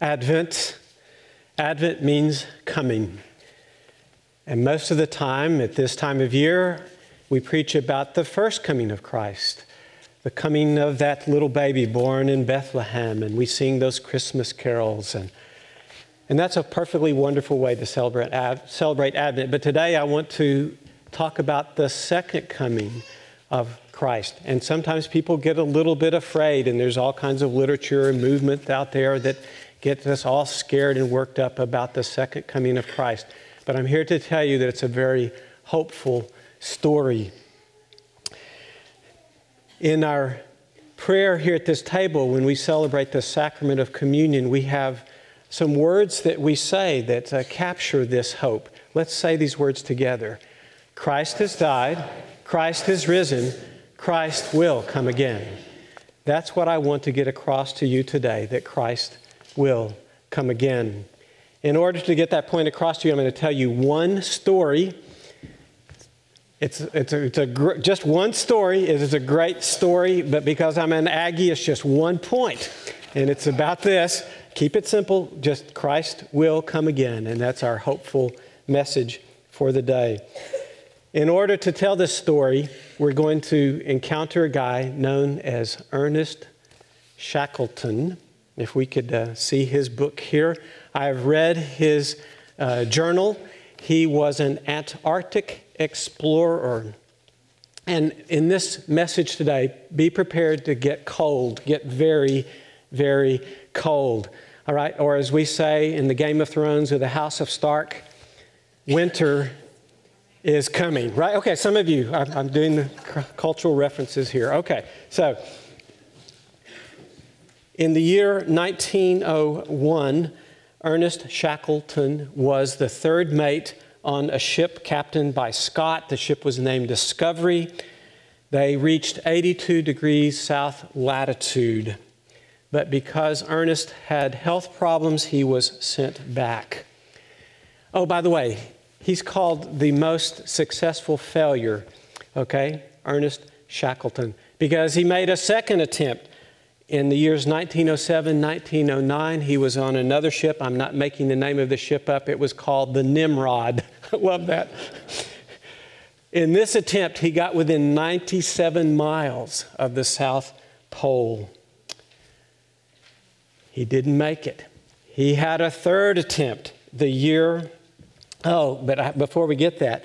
Advent. Advent means coming. And most of the time, at this time of year, we preach about the first coming of Christ, the coming of that little baby born in Bethlehem, and we sing those Christmas carols. And, and that's a perfectly wonderful way to celebrate, celebrate Advent. But today I want to talk about the second coming of Christ. And sometimes people get a little bit afraid, and there's all kinds of literature and movement out there that gets us all scared and worked up about the second coming of Christ. But I'm here to tell you that it's a very hopeful story. In our prayer here at this table, when we celebrate the sacrament of communion, we have some words that we say that uh, capture this hope. Let's say these words together Christ has died, Christ has risen, Christ will come again. That's what I want to get across to you today that Christ will come again. In order to get that point across to you, I'm going to tell you one story. It's, it's, a, it's a, just one story. It is a great story, but because I'm an Aggie, it's just one point. And it's about this. Keep it simple. Just Christ will come again. And that's our hopeful message for the day. In order to tell this story, we're going to encounter a guy known as Ernest Shackleton. If we could uh, see his book here, I've read his uh, journal. He was an Antarctic explorer. And in this message today, be prepared to get cold, get very, very cold. All right? Or as we say in the Game of Thrones or the House of Stark, winter is coming, right? Okay, some of you, I'm doing the cultural references here. Okay, so in the year 1901, Ernest Shackleton was the third mate on a ship captained by Scott. The ship was named Discovery. They reached 82 degrees south latitude. But because Ernest had health problems, he was sent back. Oh, by the way, he's called the most successful failure, okay? Ernest Shackleton, because he made a second attempt in the years 1907, 1909, he was on another ship. I'm not making the name of the ship up. It was called the Nimrod. Love that. In this attempt, he got within 97 miles of the South Pole. He didn't make it. He had a third attempt the year. Oh, but before we get that,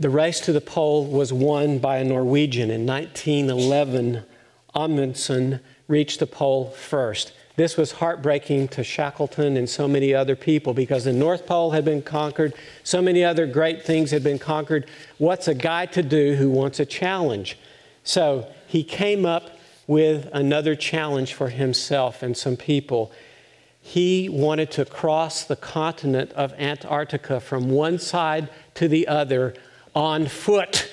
the race to the pole was won by a Norwegian in 1911 Amundsen reached the pole first. This was heartbreaking to Shackleton and so many other people because the North Pole had been conquered, so many other great things had been conquered. What's a guy to do who wants a challenge? So he came up with another challenge for himself and some people. He wanted to cross the continent of Antarctica from one side to the other on foot,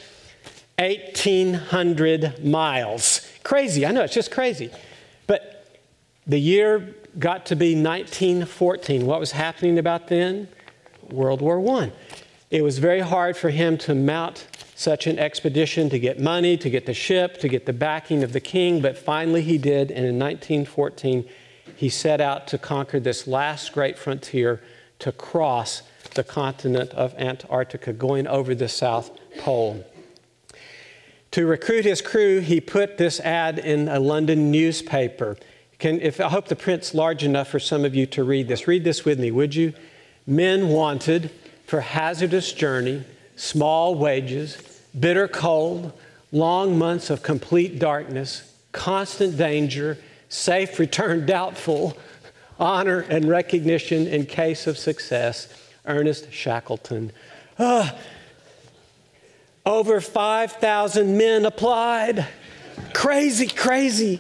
1,800 miles. Crazy, I know, it's just crazy. But the year got to be 1914. What was happening about then? World War I. It was very hard for him to mount such an expedition to get money, to get the ship, to get the backing of the king, but finally he did, and in 1914 he set out to conquer this last great frontier to cross the continent of Antarctica, going over the South Pole. To recruit his crew, he put this ad in a London newspaper. Can, if, I hope the print's large enough for some of you to read this. Read this with me, would you? Men wanted for hazardous journey, small wages, bitter cold, long months of complete darkness, constant danger, safe return doubtful, honor and recognition in case of success. Ernest Shackleton. Ah, over 5,000 men applied. Crazy, crazy.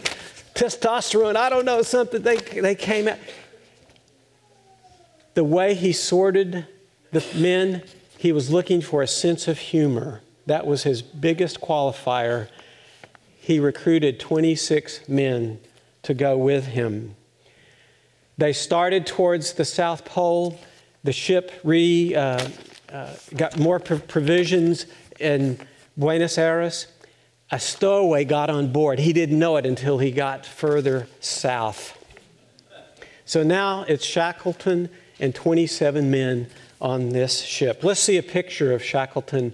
Testosterone, I don't know, something. They, they came out. The way he sorted the men, he was looking for a sense of humor. That was his biggest qualifier. He recruited 26 men to go with him. They started towards the South Pole. The ship re, uh, uh, got more provisions in Buenos Aires, a stowaway got on board. He didn't know it until he got further south. So now it's Shackleton and 27 men on this ship. Let's see a picture of Shackleton.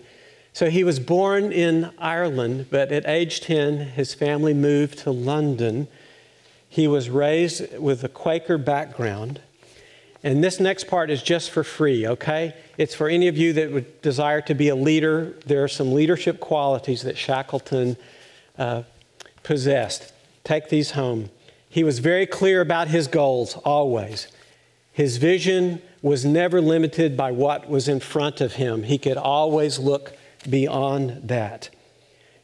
So he was born in Ireland, but at age 10, his family moved to London. He was raised with a Quaker background. And this next part is just for free, okay? It's for any of you that would desire to be a leader. There are some leadership qualities that Shackleton uh, possessed. Take these home. He was very clear about his goals, always. His vision was never limited by what was in front of him, he could always look beyond that.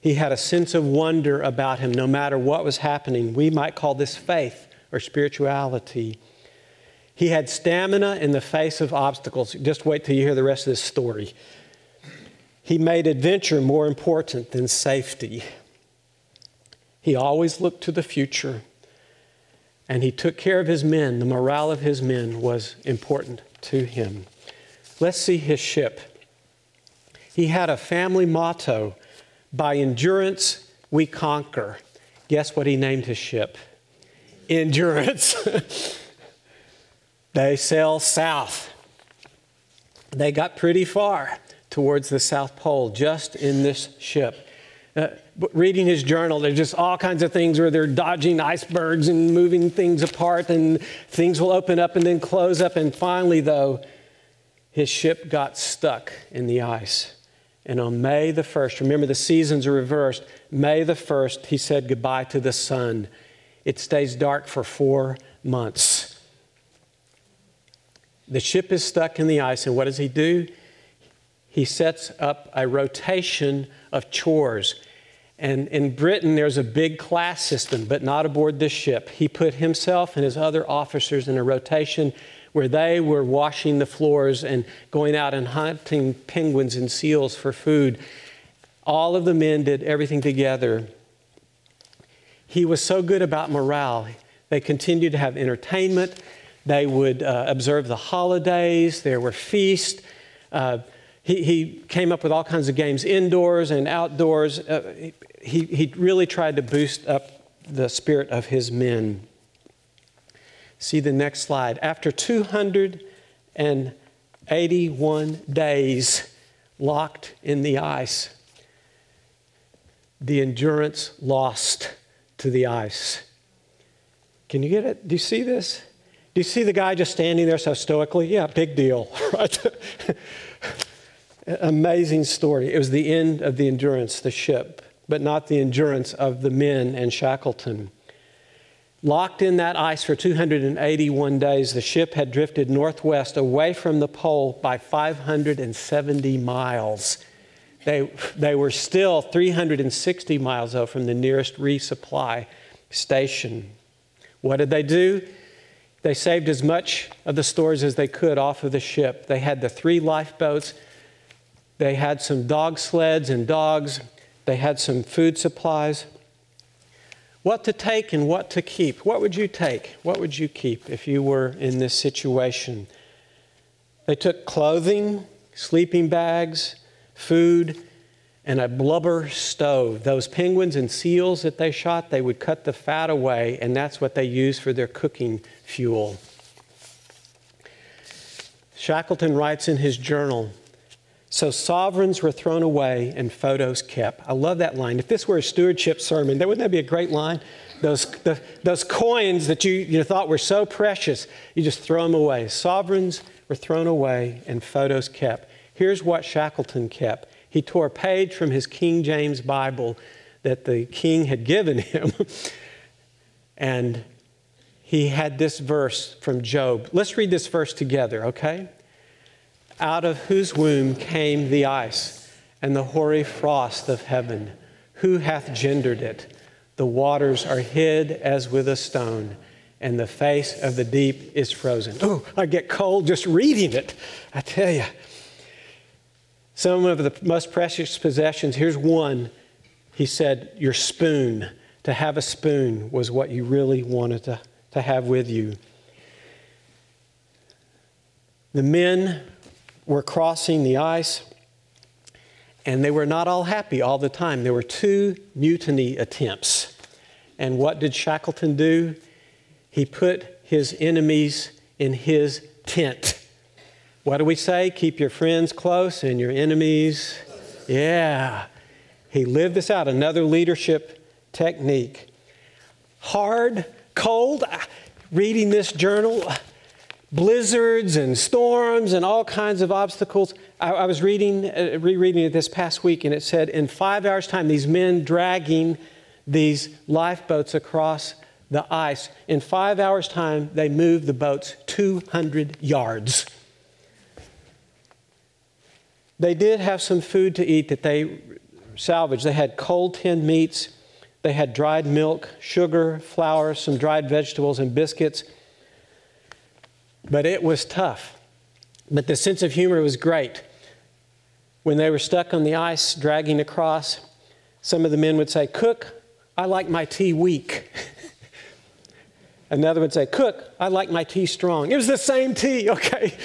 He had a sense of wonder about him no matter what was happening. We might call this faith or spirituality. He had stamina in the face of obstacles. Just wait till you hear the rest of this story. He made adventure more important than safety. He always looked to the future and he took care of his men. The morale of his men was important to him. Let's see his ship. He had a family motto by endurance we conquer. Guess what he named his ship? Endurance. they sail south. They got pretty far towards the South Pole just in this ship. Uh, reading his journal, there's just all kinds of things where they're dodging icebergs and moving things apart, and things will open up and then close up. And finally, though, his ship got stuck in the ice. And on May the 1st, remember the seasons are reversed, May the 1st, he said goodbye to the sun. It stays dark for four months. The ship is stuck in the ice, and what does he do? He sets up a rotation of chores. And in Britain, there's a big class system, but not aboard this ship. He put himself and his other officers in a rotation where they were washing the floors and going out and hunting penguins and seals for food. All of the men did everything together. He was so good about morale. They continued to have entertainment. They would uh, observe the holidays. There were feasts. Uh, he, he came up with all kinds of games indoors and outdoors. Uh, he, he really tried to boost up the spirit of his men. See the next slide. After 281 days locked in the ice, the endurance lost to the ice. Can you get it? Do you see this? Do you see the guy just standing there so stoically? Yeah, big deal, right? Amazing story. It was the end of the endurance, the ship, but not the endurance of the men and Shackleton. Locked in that ice for 281 days, the ship had drifted northwest away from the pole by 570 miles. They, they were still 360 miles, though, from the nearest resupply station. What did they do? They saved as much of the stores as they could off of the ship. They had the three lifeboats, they had some dog sleds and dogs, they had some food supplies what to take and what to keep. What would you take? What would you keep if you were in this situation? They took clothing, sleeping bags, food, and a blubber stove. Those penguins and seals that they shot, they would cut the fat away, and that's what they used for their cooking fuel. Shackleton writes in his journal so sovereigns were thrown away and photos kept. I love that line. If this were a stewardship sermon, wouldn't that be a great line? Those, the, those coins that you, you thought were so precious, you just throw them away. Sovereigns were thrown away and photos kept. Here's what Shackleton kept. He tore a page from his King James Bible that the king had given him, and he had this verse from Job. Let's read this verse together, okay? out of whose womb came the ice and the hoary frost of heaven. Who hath gendered it? The waters are hid as with a stone, and the face of the deep is frozen. Oh, I get cold just reading it. I tell you. Some of the most precious possessions, here's one. He said, Your spoon. To have a spoon was what you really wanted to, to have with you. The men were crossing the ice, and they were not all happy all the time. There were two mutiny attempts. And what did Shackleton do? He put his enemies in his tent. What do we say? Keep your friends close and your enemies. Yeah. He lived this out. Another leadership technique. Hard, cold, reading this journal, blizzards and storms and all kinds of obstacles. I, I was reading, uh, rereading it this past week, and it said in five hours' time, these men dragging these lifeboats across the ice. In five hours' time, they moved the boats 200 yards. They did have some food to eat that they salvaged. They had cold tinned meats, they had dried milk, sugar, flour, some dried vegetables, and biscuits. But it was tough. But the sense of humor was great. When they were stuck on the ice, dragging across, some of the men would say, Cook, I like my tea weak. Another would say, Cook, I like my tea strong. It was the same tea, okay?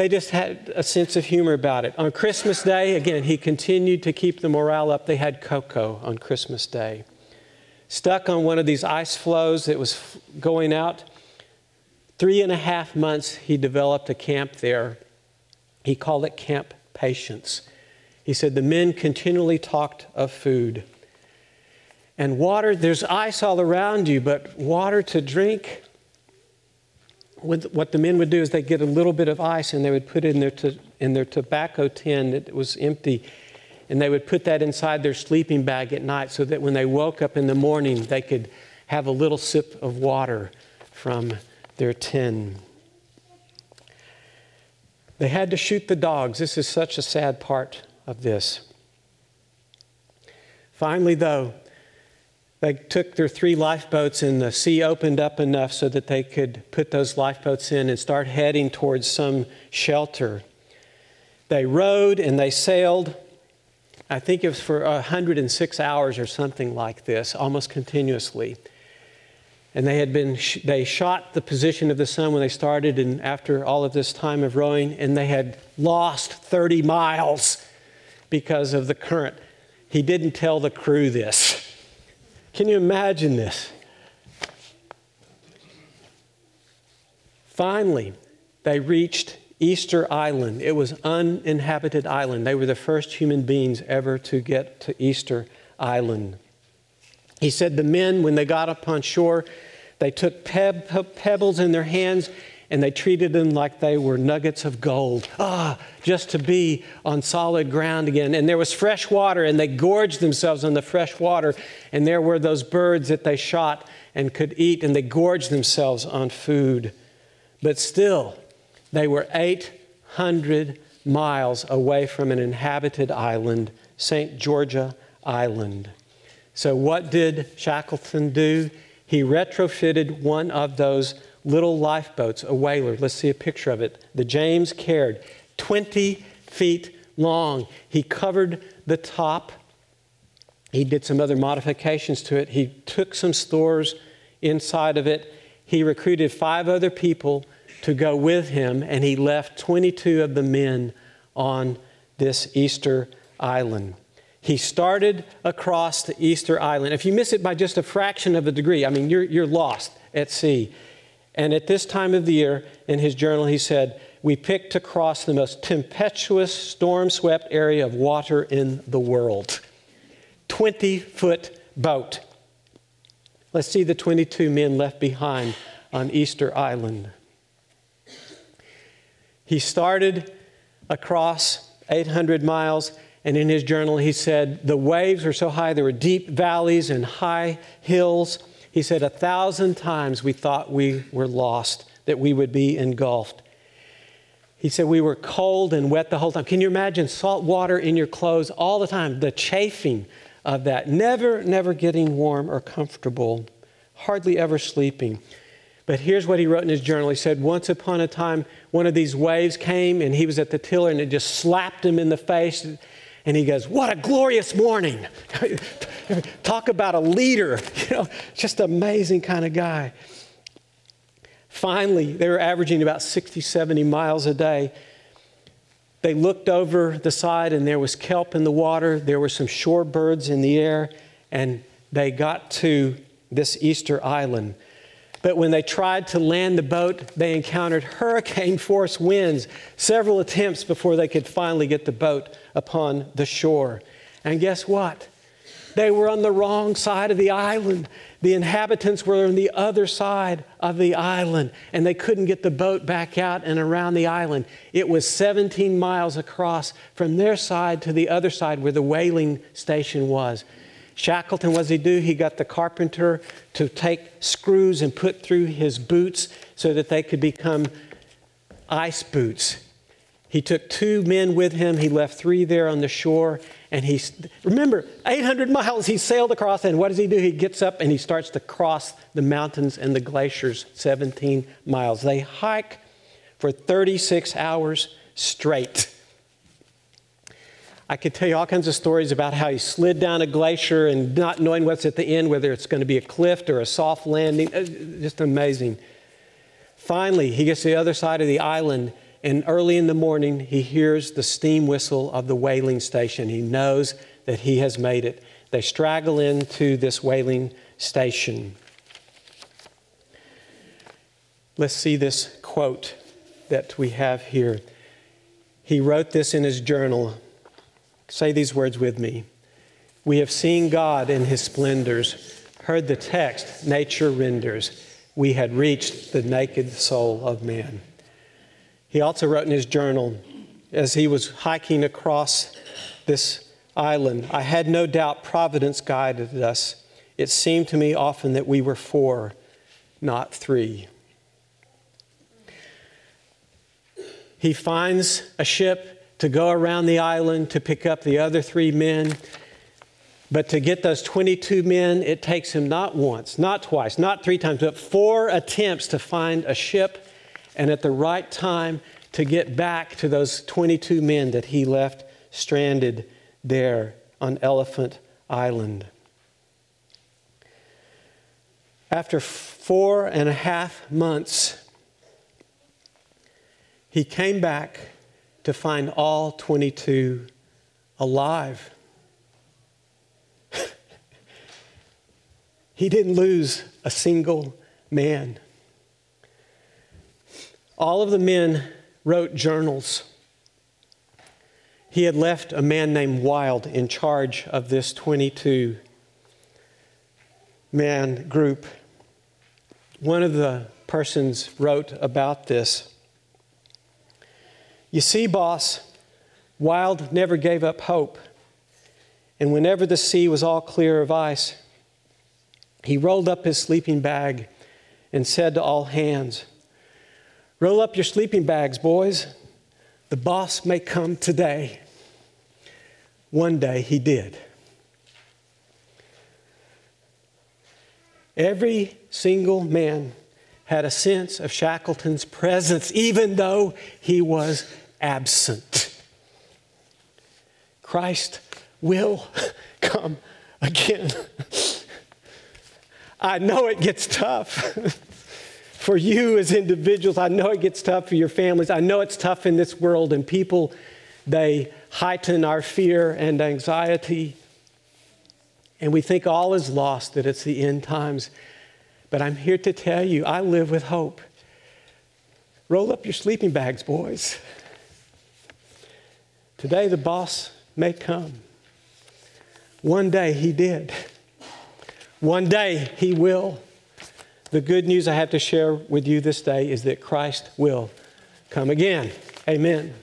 They just had a sense of humor about it. On Christmas Day, again, he continued to keep the morale up. They had cocoa on Christmas Day. Stuck on one of these ice floes that was going out, three and a half months he developed a camp there. He called it Camp Patience. He said the men continually talked of food. And water, there's ice all around you, but water to drink, what the men would do is they'd get a little bit of ice and they would put it in their, to, in their tobacco tin that was empty, and they would put that inside their sleeping bag at night so that when they woke up in the morning, they could have a little sip of water from their tin. They had to shoot the dogs. This is such a sad part of this. Finally, though, they took their three lifeboats, and the sea opened up enough so that they could put those lifeboats in and start heading towards some shelter. They rowed and they sailed. I think it was for 106 hours or something like this, almost continuously. And they had been, they shot the position of the sun when they started, and after all of this time of rowing, and they had lost 30 miles because of the current. He didn't tell the crew this. Can you imagine this? Finally, they reached Easter Island. It was uninhabited island. They were the first human beings ever to get to Easter Island. He said the men, when they got upon shore, they took pebbles in their hands and they treated them like they were nuggets of gold. Ah, just to be on solid ground again. And there was fresh water, and they gorged themselves on the fresh water. And there were those birds that they shot and could eat, and they gorged themselves on food. But still, they were 800 miles away from an inhabited island, St. Georgia Island. So, what did Shackleton do? He retrofitted one of those little lifeboats, a whaler. Let's see a picture of it. The James Caird, 20 feet long. He covered the top. He did some other modifications to it. He took some stores inside of it. He recruited five other people to go with him, and he left 22 of the men on this Easter island. He started across the Easter island. If you miss it by just a fraction of a degree, I mean, you're, you're lost at sea. And at this time of the year, in his journal, he said, We picked to cross the most tempestuous, storm swept area of water in the world. 20 foot boat. Let's see the 22 men left behind on Easter Island. He started across 800 miles, and in his journal, he said, The waves were so high, there were deep valleys and high hills. He said, A thousand times we thought we were lost, that we would be engulfed. He said, We were cold and wet the whole time. Can you imagine salt water in your clothes all the time? The chafing of that. Never, never getting warm or comfortable, hardly ever sleeping. But here's what he wrote in his journal. He said, Once upon a time, one of these waves came and he was at the tiller and it just slapped him in the face. And he goes, What a glorious morning. Talk about a leader, you know, just amazing kind of guy. Finally, they were averaging about 60, 70 miles a day. They looked over the side and there was kelp in the water, there were some shorebirds in the air, and they got to this Easter island. But when they tried to land the boat, they encountered hurricane force winds, several attempts before they could finally get the boat upon the shore. And guess what? They were on the wrong side of the island. The inhabitants were on the other side of the island, and they couldn't get the boat back out and around the island. It was 17 miles across from their side to the other side where the whaling station was. Shackleton, what does he do? He got the carpenter to take screws and put through his boots so that they could become ice boots. He took two men with him. He left three there on the shore. And he, remember, 800 miles he sailed across. And what does he do? He gets up and he starts to cross the mountains and the glaciers 17 miles. They hike for 36 hours straight. I could tell you all kinds of stories about how he slid down a glacier and not knowing what's at the end, whether it's going to be a cliff or a soft landing. Uh, just amazing. Finally, he gets to the other side of the island, and early in the morning, he hears the steam whistle of the whaling station. He knows that he has made it. They straggle into this whaling station. Let's see this quote that we have here. He wrote this in his journal Say these words with me. We have seen God in his splendors, heard the text nature renders. We had reached the naked soul of man. He also wrote in his journal, as he was hiking across this island, I had no doubt providence guided us. It seemed to me often that we were four, not three. He finds a ship to go around the island to pick up the other three men. But to get those 22 men, it takes him not once, not twice, not three times, but four attempts to find a ship and at the right time to get back to those 22 men that he left stranded there on Elephant Island. After four and a half months, he came back to find all 22 alive. he didn't lose a single man. All of the men wrote journals. He had left a man named Wild in charge of this 22 man group. One of the persons wrote about this. You see, boss, Wild never gave up hope. And whenever the sea was all clear of ice, he rolled up his sleeping bag and said to all hands, Roll up your sleeping bags, boys. The boss may come today. One day he did. Every single man had a sense of Shackleton's presence, even though he was absent. Christ will come again. I know it gets tough for you as individuals. I know it gets tough for your families. I know it's tough in this world, and people, they heighten our fear and anxiety. And we think all is lost, that it's the end times. But I'm here to tell you, I live with hope. Roll up your sleeping bags, boys. Today, the boss may come. One day, he did. One day, he will. The good news I have to share with you this day is that Christ will come again. Amen.